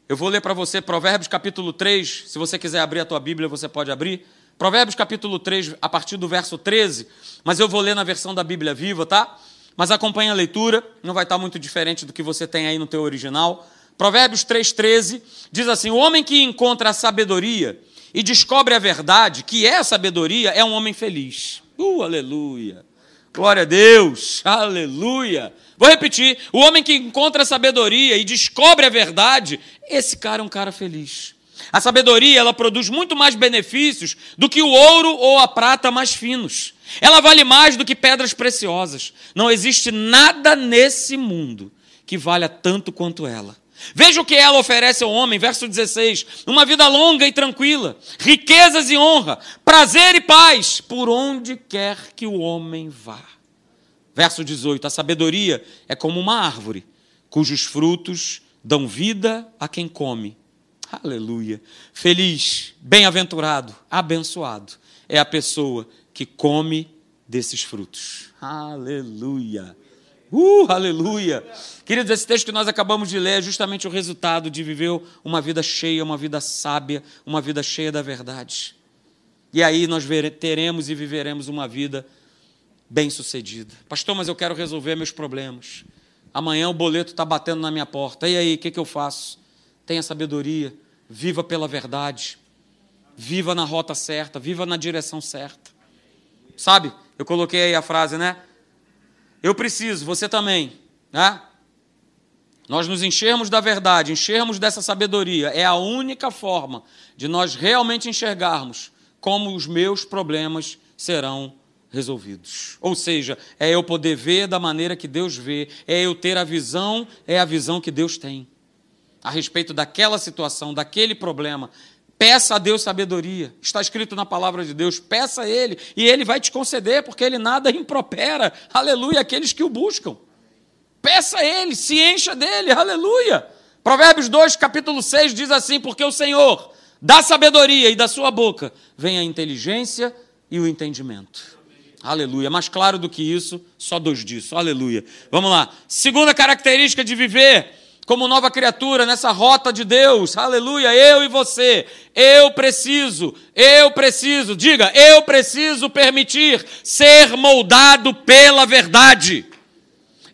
eu vou ler para você Provérbios capítulo 3. Se você quiser abrir a tua Bíblia, você pode abrir. Provérbios capítulo 3, a partir do verso 13. Mas eu vou ler na versão da Bíblia viva, tá? Mas acompanhe a leitura, não vai estar muito diferente do que você tem aí no teu original. Provérbios 3,13 diz assim: O homem que encontra a sabedoria e descobre a verdade, que é a sabedoria, é um homem feliz. Uh, aleluia! Glória a Deus! Aleluia! Vou repetir: o homem que encontra a sabedoria e descobre a verdade, esse cara é um cara feliz. A sabedoria, ela produz muito mais benefícios do que o ouro ou a prata mais finos. Ela vale mais do que pedras preciosas. Não existe nada nesse mundo que valha tanto quanto ela. Veja o que ela oferece ao homem, verso 16: uma vida longa e tranquila, riquezas e honra, prazer e paz, por onde quer que o homem vá. Verso 18: a sabedoria é como uma árvore, cujos frutos dão vida a quem come. Aleluia. Feliz, bem-aventurado, abençoado é a pessoa que come desses frutos. Aleluia. Uh, aleluia! Queridos, esse texto que nós acabamos de ler é justamente o resultado de viver uma vida cheia, uma vida sábia, uma vida cheia da verdade. E aí nós teremos e viveremos uma vida bem-sucedida. Pastor, mas eu quero resolver meus problemas. Amanhã o boleto está batendo na minha porta. E aí, o que, que eu faço? Tenha sabedoria, viva pela verdade, viva na rota certa, viva na direção certa. Sabe? Eu coloquei aí a frase, né? Eu preciso, você também, né? Nós nos enchermos da verdade, enchermos dessa sabedoria, é a única forma de nós realmente enxergarmos como os meus problemas serão resolvidos. Ou seja, é eu poder ver da maneira que Deus vê, é eu ter a visão, é a visão que Deus tem a respeito daquela situação, daquele problema. Peça a Deus sabedoria. Está escrito na palavra de Deus. Peça a Ele e Ele vai te conceder, porque Ele nada impropera. Aleluia, aqueles que o buscam. Peça a Ele, se encha dele. Aleluia. Provérbios 2, capítulo 6 diz assim: Porque o Senhor da sabedoria e da sua boca vem a inteligência e o entendimento. Aleluia. Mais claro do que isso, só dois disso. Aleluia. Vamos lá. Segunda característica de viver como nova criatura nessa rota de Deus. Aleluia. Eu e você. Eu preciso, eu preciso, diga, eu preciso permitir ser moldado pela verdade.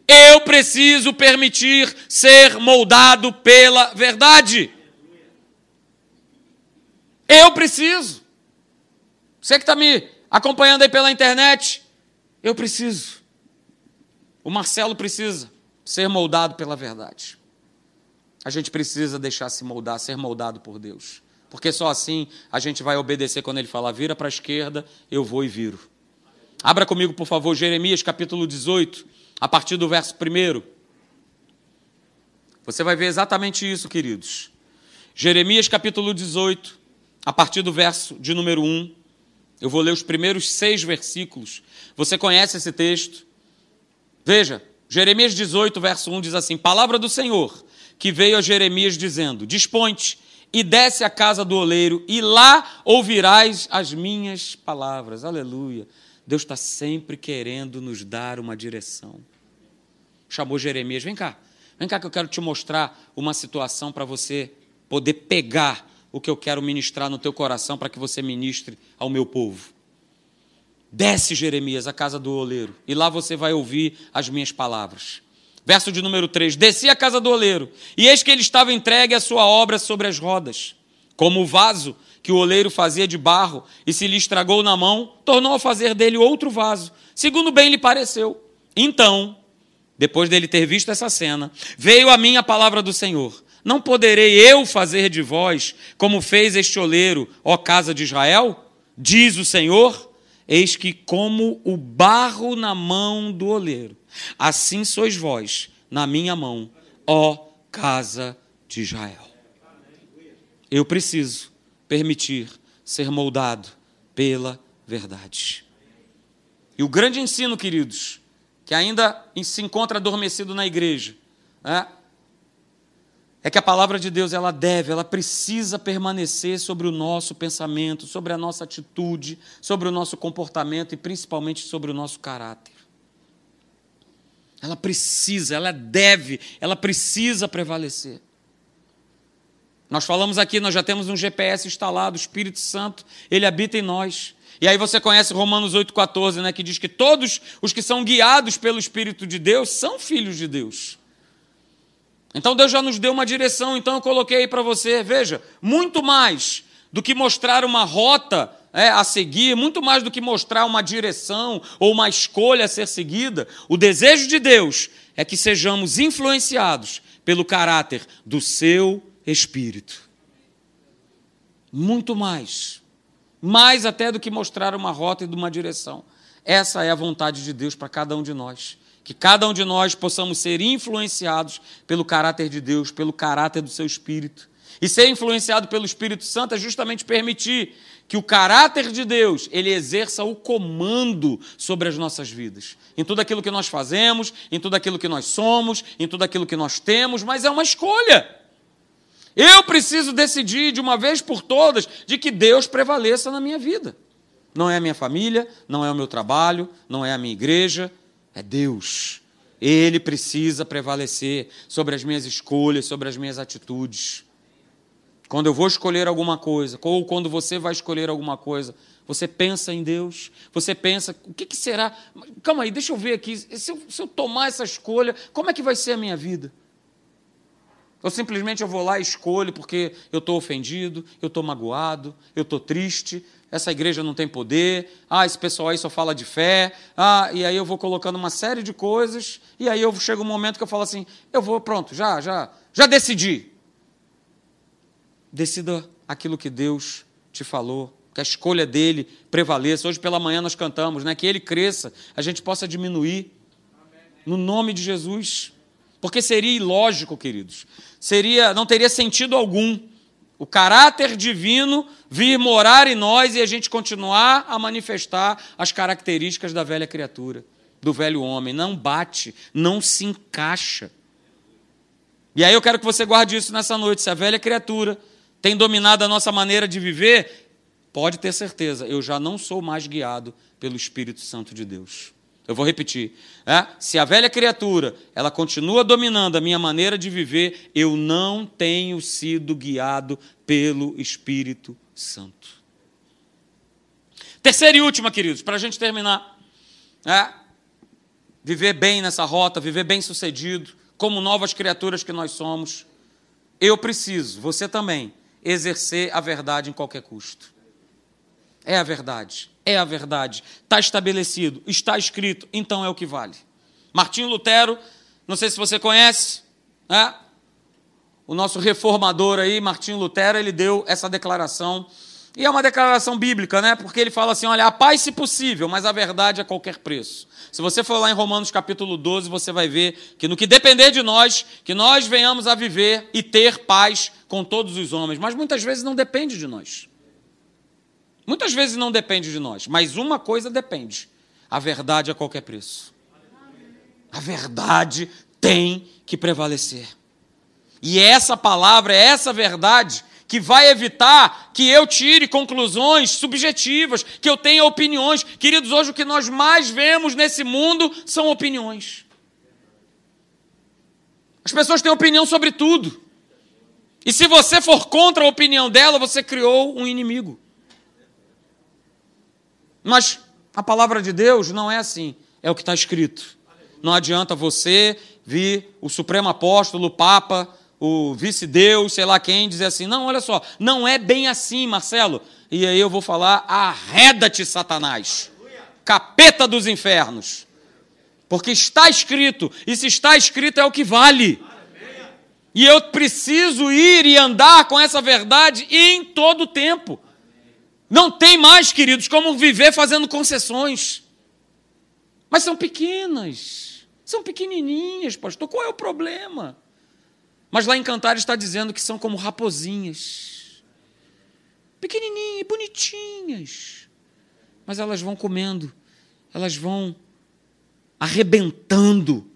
Eu preciso permitir ser moldado pela verdade. Eu preciso. Você que está me acompanhando aí pela internet, eu preciso. O Marcelo precisa ser moldado pela verdade. A gente precisa deixar se moldar, ser moldado por Deus. Porque só assim a gente vai obedecer quando ele falar, vira para a esquerda, eu vou e viro. Abra comigo, por favor, Jeremias capítulo 18, a partir do verso 1. Você vai ver exatamente isso, queridos. Jeremias capítulo 18, a partir do verso de número 1. Eu vou ler os primeiros seis versículos. Você conhece esse texto? Veja, Jeremias 18, verso 1 diz assim: Palavra do Senhor, que veio a Jeremias dizendo: Dispõe-te e desce à casa do oleiro, e lá ouvirás as minhas palavras. Aleluia. Deus está sempre querendo nos dar uma direção. Chamou Jeremias: Vem cá, vem cá que eu quero te mostrar uma situação para você poder pegar o que eu quero ministrar no teu coração para que você ministre ao meu povo. Desce, Jeremias, à casa do oleiro, e lá você vai ouvir as minhas palavras. Verso de número 3: Desci à casa do oleiro, e eis que ele estava entregue à sua obra sobre as rodas. Como o vaso que o oleiro fazia de barro e se lhe estragou na mão, tornou a fazer dele outro vaso, segundo bem lhe pareceu. Então, depois dele ter visto essa cena, veio a mim a palavra do Senhor. Não poderei eu fazer de vós como fez este oleiro, ó casa de Israel? Diz o Senhor: Eis que, como o barro na mão do oleiro, assim sois vós na minha mão, ó casa de Israel. Eu preciso permitir ser moldado pela verdade. E o grande ensino, queridos, que ainda se encontra adormecido na igreja, é, é que a palavra de Deus ela deve, ela precisa permanecer sobre o nosso pensamento, sobre a nossa atitude, sobre o nosso comportamento e principalmente sobre o nosso caráter. Ela precisa, ela deve, ela precisa prevalecer. Nós falamos aqui, nós já temos um GPS instalado, o Espírito Santo, ele habita em nós. E aí você conhece Romanos 8,14, né, que diz que todos os que são guiados pelo Espírito de Deus são filhos de Deus. Então Deus já nos deu uma direção, então eu coloquei aí para você, veja, muito mais do que mostrar uma rota é, a seguir, muito mais do que mostrar uma direção ou uma escolha a ser seguida, o desejo de Deus é que sejamos influenciados pelo caráter do seu Espírito. Muito mais. Mais até do que mostrar uma rota e uma direção. Essa é a vontade de Deus para cada um de nós que cada um de nós possamos ser influenciados pelo caráter de Deus, pelo caráter do seu Espírito. E ser influenciado pelo Espírito Santo é justamente permitir que o caráter de Deus ele exerça o comando sobre as nossas vidas, em tudo aquilo que nós fazemos, em tudo aquilo que nós somos, em tudo aquilo que nós temos, mas é uma escolha. Eu preciso decidir de uma vez por todas de que Deus prevaleça na minha vida. Não é a minha família, não é o meu trabalho, não é a minha igreja, é Deus. Ele precisa prevalecer sobre as minhas escolhas, sobre as minhas atitudes. Quando eu vou escolher alguma coisa, ou quando você vai escolher alguma coisa, você pensa em Deus, você pensa, o que, que será? Calma aí, deixa eu ver aqui. Se eu, se eu tomar essa escolha, como é que vai ser a minha vida? Ou simplesmente eu vou lá e escolho porque eu estou ofendido, eu estou magoado, eu estou triste, essa igreja não tem poder, ah, esse pessoal aí só fala de fé, ah, e aí eu vou colocando uma série de coisas, e aí eu chego um momento que eu falo assim, eu vou, pronto, já, já, já decidi. Decida aquilo que Deus te falou, que a escolha dele prevaleça. Hoje pela manhã nós cantamos, né? Que ele cresça, a gente possa diminuir. No nome de Jesus. Porque seria ilógico, queridos. Seria, não teria sentido algum o caráter divino vir morar em nós e a gente continuar a manifestar as características da velha criatura, do velho homem. Não bate, não se encaixa. E aí eu quero que você guarde isso nessa noite. Se a velha criatura tem dominado a nossa maneira de viver, pode ter certeza, eu já não sou mais guiado pelo Espírito Santo de Deus. Eu vou repetir. É? Se a velha criatura ela continua dominando a minha maneira de viver, eu não tenho sido guiado pelo Espírito Santo. Terceira e última, queridos, para a gente terminar. É? Viver bem nessa rota, viver bem sucedido, como novas criaturas que nós somos. Eu preciso, você também, exercer a verdade em qualquer custo. É a verdade, é a verdade. Está estabelecido, está escrito, então é o que vale. Martinho Lutero, não sei se você conhece, né? o nosso reformador aí, Martinho Lutero, ele deu essa declaração. E é uma declaração bíblica, né? Porque ele fala assim: olha, a paz se possível, mas a verdade a qualquer preço. Se você for lá em Romanos capítulo 12, você vai ver que no que depender de nós, que nós venhamos a viver e ter paz com todos os homens. Mas muitas vezes não depende de nós. Muitas vezes não depende de nós, mas uma coisa depende: a verdade a qualquer preço. A verdade tem que prevalecer. E é essa palavra, é essa verdade que vai evitar que eu tire conclusões subjetivas, que eu tenha opiniões. Queridos, hoje o que nós mais vemos nesse mundo são opiniões. As pessoas têm opinião sobre tudo. E se você for contra a opinião dela, você criou um inimigo. Mas a palavra de Deus não é assim, é o que está escrito. Não adianta você vir o Supremo Apóstolo, o Papa, o vice-deus, sei lá quem, dizer assim: não, olha só, não é bem assim, Marcelo. E aí eu vou falar: arreda-te, Satanás, capeta dos infernos. Porque está escrito, e se está escrito é o que vale. E eu preciso ir e andar com essa verdade em todo o tempo. Não tem mais, queridos, como viver fazendo concessões. Mas são pequenas. São pequenininhas, pastor. Qual é o problema? Mas lá em Cantar está dizendo que são como raposinhas. Pequenininhas, bonitinhas. Mas elas vão comendo, elas vão arrebentando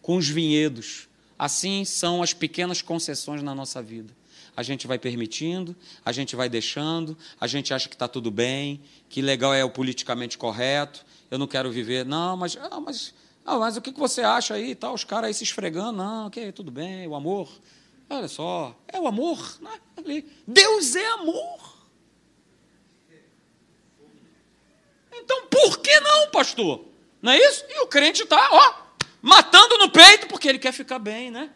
com os vinhedos. Assim são as pequenas concessões na nossa vida a gente vai permitindo, a gente vai deixando, a gente acha que está tudo bem, que legal é o politicamente correto, eu não quero viver. Não, mas, ah, mas, ah, mas o que você acha aí? Tá, os caras aí se esfregando, não, ok, tudo bem, o amor. Olha só, é o amor. Né? Deus é amor. Então por que não, pastor? Não é isso? E o crente está, ó, matando no peito porque ele quer ficar bem, né?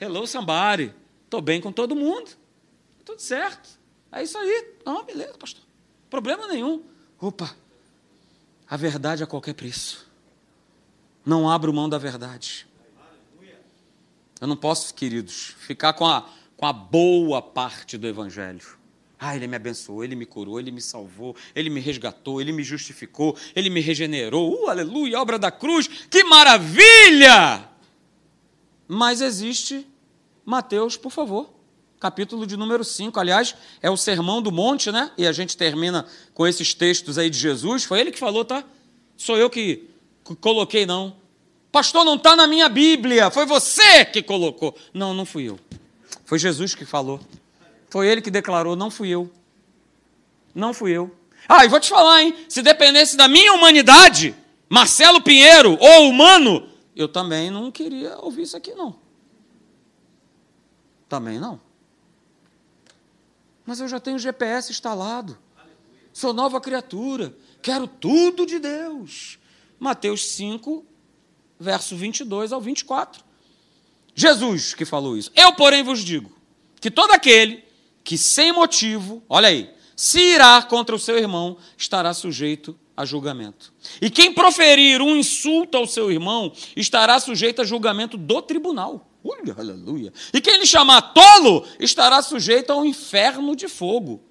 Hello, somebody. Estou bem com todo mundo. Tudo certo. É isso aí. Não, beleza, pastor. Problema nenhum. Opa, a verdade a qualquer preço. Não abro mão da verdade. Eu não posso, queridos, ficar com a, com a boa parte do Evangelho. Ah, ele me abençoou, ele me curou, ele me salvou, ele me resgatou, ele me justificou, ele me regenerou. Uh, aleluia, obra da cruz, que maravilha! Mas existe Mateus, por favor. Capítulo de número 5. Aliás, é o Sermão do Monte, né? E a gente termina com esses textos aí de Jesus. Foi ele que falou, tá? Sou eu que coloquei, não. Pastor, não está na minha Bíblia. Foi você que colocou. Não, não fui eu. Foi Jesus que falou. Foi ele que declarou, não fui eu. Não fui eu. Ah, e vou te falar, hein? Se dependesse da minha humanidade, Marcelo Pinheiro, ou humano, eu também não queria ouvir isso aqui, não. Também não. Mas eu já tenho GPS instalado. Sou nova criatura. Quero tudo de Deus. Mateus 5, verso 22 ao 24. Jesus que falou isso. Eu, porém, vos digo que todo aquele que sem motivo, olha aí, se irá contra o seu irmão, estará sujeito a julgamento. E quem proferir um insulto ao seu irmão, estará sujeito a julgamento do tribunal. Ui, aleluia. E quem lhe chamar tolo, estará sujeito ao inferno de fogo.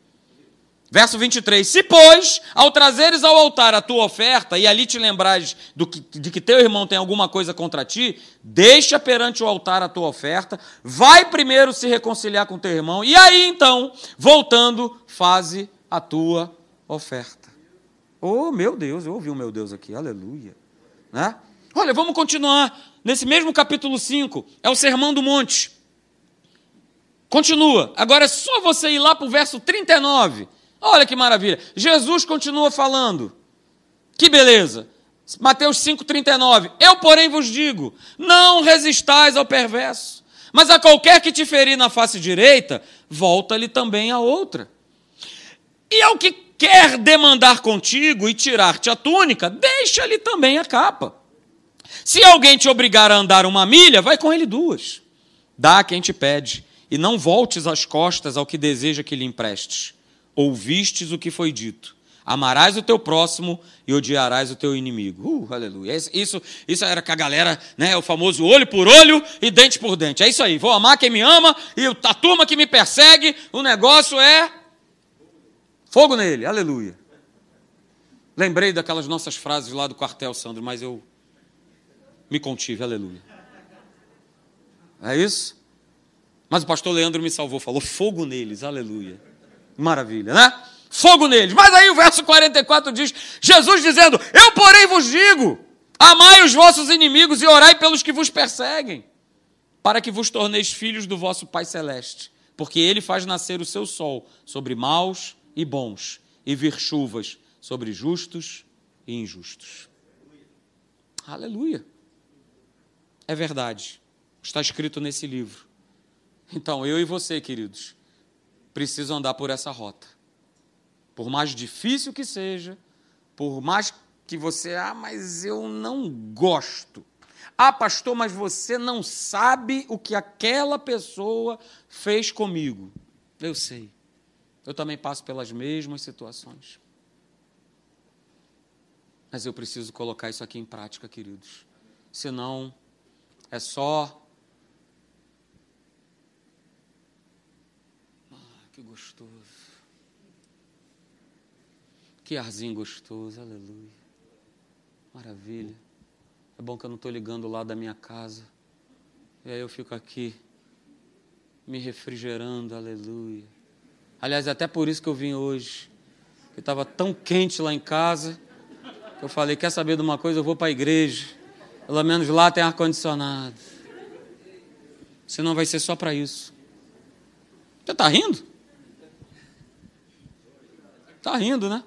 Verso 23: Se, pois, ao trazeres ao altar a tua oferta, e ali te lembrares que, de que teu irmão tem alguma coisa contra ti, deixa perante o altar a tua oferta, vai primeiro se reconciliar com teu irmão, e aí então, voltando, faze a tua oferta. Oh, meu Deus, eu ouvi o meu Deus aqui, aleluia. Né? Olha, vamos continuar nesse mesmo capítulo 5, é o Sermão do Monte. Continua, agora é só você ir lá para o verso 39. Olha que maravilha. Jesus continua falando. Que beleza. Mateus 5,39. Eu, porém, vos digo: não resistais ao perverso, mas a qualquer que te ferir na face direita, volta-lhe também a outra. E ao que quer demandar contigo e tirar-te a túnica, deixa-lhe também a capa. Se alguém te obrigar a andar uma milha, vai com ele duas. Dá a quem te pede, e não voltes as costas ao que deseja que lhe emprestes ouvistes o que foi dito. Amarás o teu próximo e odiarás o teu inimigo. Uh, aleluia. Isso, isso era que a galera, né, o famoso olho por olho e dente por dente. É isso aí. Vou amar quem me ama e a turma que me persegue, o negócio é fogo nele. Aleluia. Lembrei daquelas nossas frases lá do quartel, Sandro, mas eu me contive. Aleluia. É isso? Mas o pastor Leandro me salvou, falou fogo neles. Aleluia. Maravilha, né? Fogo neles. Mas aí o verso 44 diz: Jesus dizendo: Eu, porém, vos digo: amai os vossos inimigos e orai pelos que vos perseguem, para que vos torneis filhos do vosso Pai Celeste. Porque ele faz nascer o seu sol sobre maus e bons, e vir chuvas sobre justos e injustos. Aleluia. É verdade. Está escrito nesse livro. Então, eu e você, queridos, precisam andar por essa rota. Por mais difícil que seja, por mais que você, ah, mas eu não gosto. Ah, pastor, mas você não sabe o que aquela pessoa fez comigo. Eu sei. Eu também passo pelas mesmas situações. Mas eu preciso colocar isso aqui em prática, queridos. Senão, é só que gostoso. Que arzinho gostoso, aleluia. Maravilha. É bom que eu não estou ligando lá da minha casa. E aí eu fico aqui, me refrigerando, aleluia. Aliás, é até por isso que eu vim hoje. Que estava tão quente lá em casa. Que eu falei, quer saber de uma coisa? Eu vou para a igreja. Pelo menos lá tem ar-condicionado. Senão vai ser só para isso. Você está rindo? Tá rindo, né?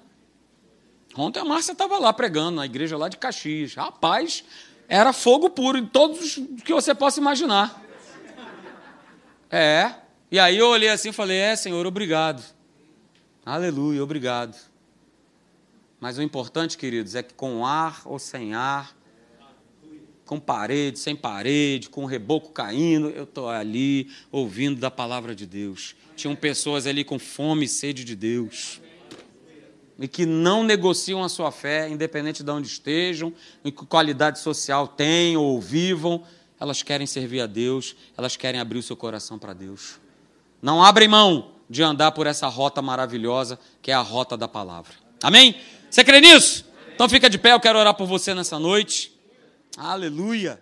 Ontem a Márcia estava lá pregando na igreja lá de Caxias. Rapaz, era fogo puro em todos os que você possa imaginar. É. E aí eu olhei assim e falei: É, Senhor, obrigado. Aleluia, obrigado. Mas o importante, queridos, é que com ar ou sem ar, com parede, sem parede, com reboco caindo, eu estou ali ouvindo da palavra de Deus. Tinham pessoas ali com fome e sede de Deus e que não negociam a sua fé, independente de onde estejam, em que qualidade social têm ou vivam, elas querem servir a Deus, elas querem abrir o seu coração para Deus. Não abrem mão de andar por essa rota maravilhosa que é a rota da palavra. Amém? Você crê nisso? Então fica de pé, eu quero orar por você nessa noite. Aleluia.